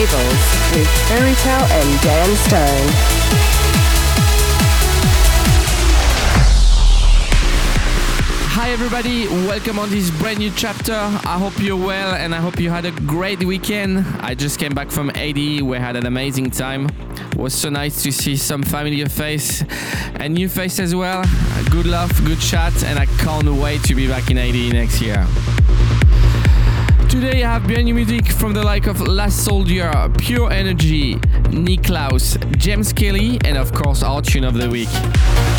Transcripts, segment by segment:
With Fairy Tale and Dan Stone. Hi everybody, welcome on this brand new chapter. I hope you're well and I hope you had a great weekend. I just came back from AD, we had an amazing time. It was so nice to see some familiar face and new face as well. Good love, good chat, and I can't wait to be back in AD next year. Today I have brand new music from the like of Last Soldier, Pure Energy, Niklaus, James Kelly, and of course our tune of the week.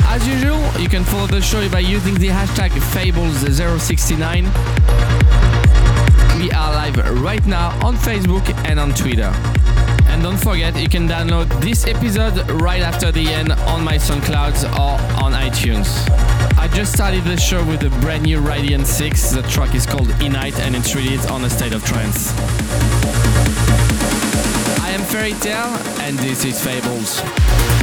As usual, you can follow the show by using the hashtag Fables069. We are live right now on Facebook and on Twitter. And don't forget, you can download this episode right after the end on my SoundCloud or on iTunes. I just started the show with a brand new Radiant 6. The track is called Inite and it's released on a state of trance. I am Fairy Tale and this is Fables.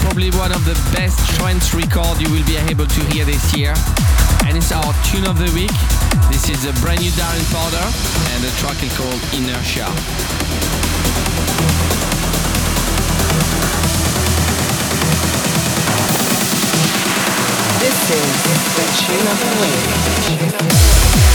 Probably one of the best trance record you will be able to hear this year. And it's our tune of the week. This is a brand new Darren Porter and the track is called Inertia. This is the tune of the week.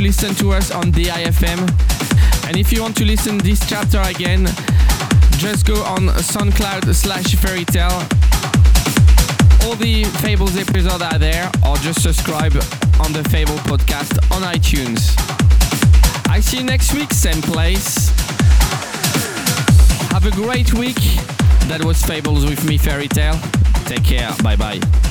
To listen to us on DIFM. And if you want to listen this chapter again, just go on SoundCloud slash fairytale. All the Fables episodes are there, or just subscribe on the Fable podcast on iTunes. I see you next week, same place. Have a great week. That was Fables with me, Fairy Tale. Take care. Bye bye.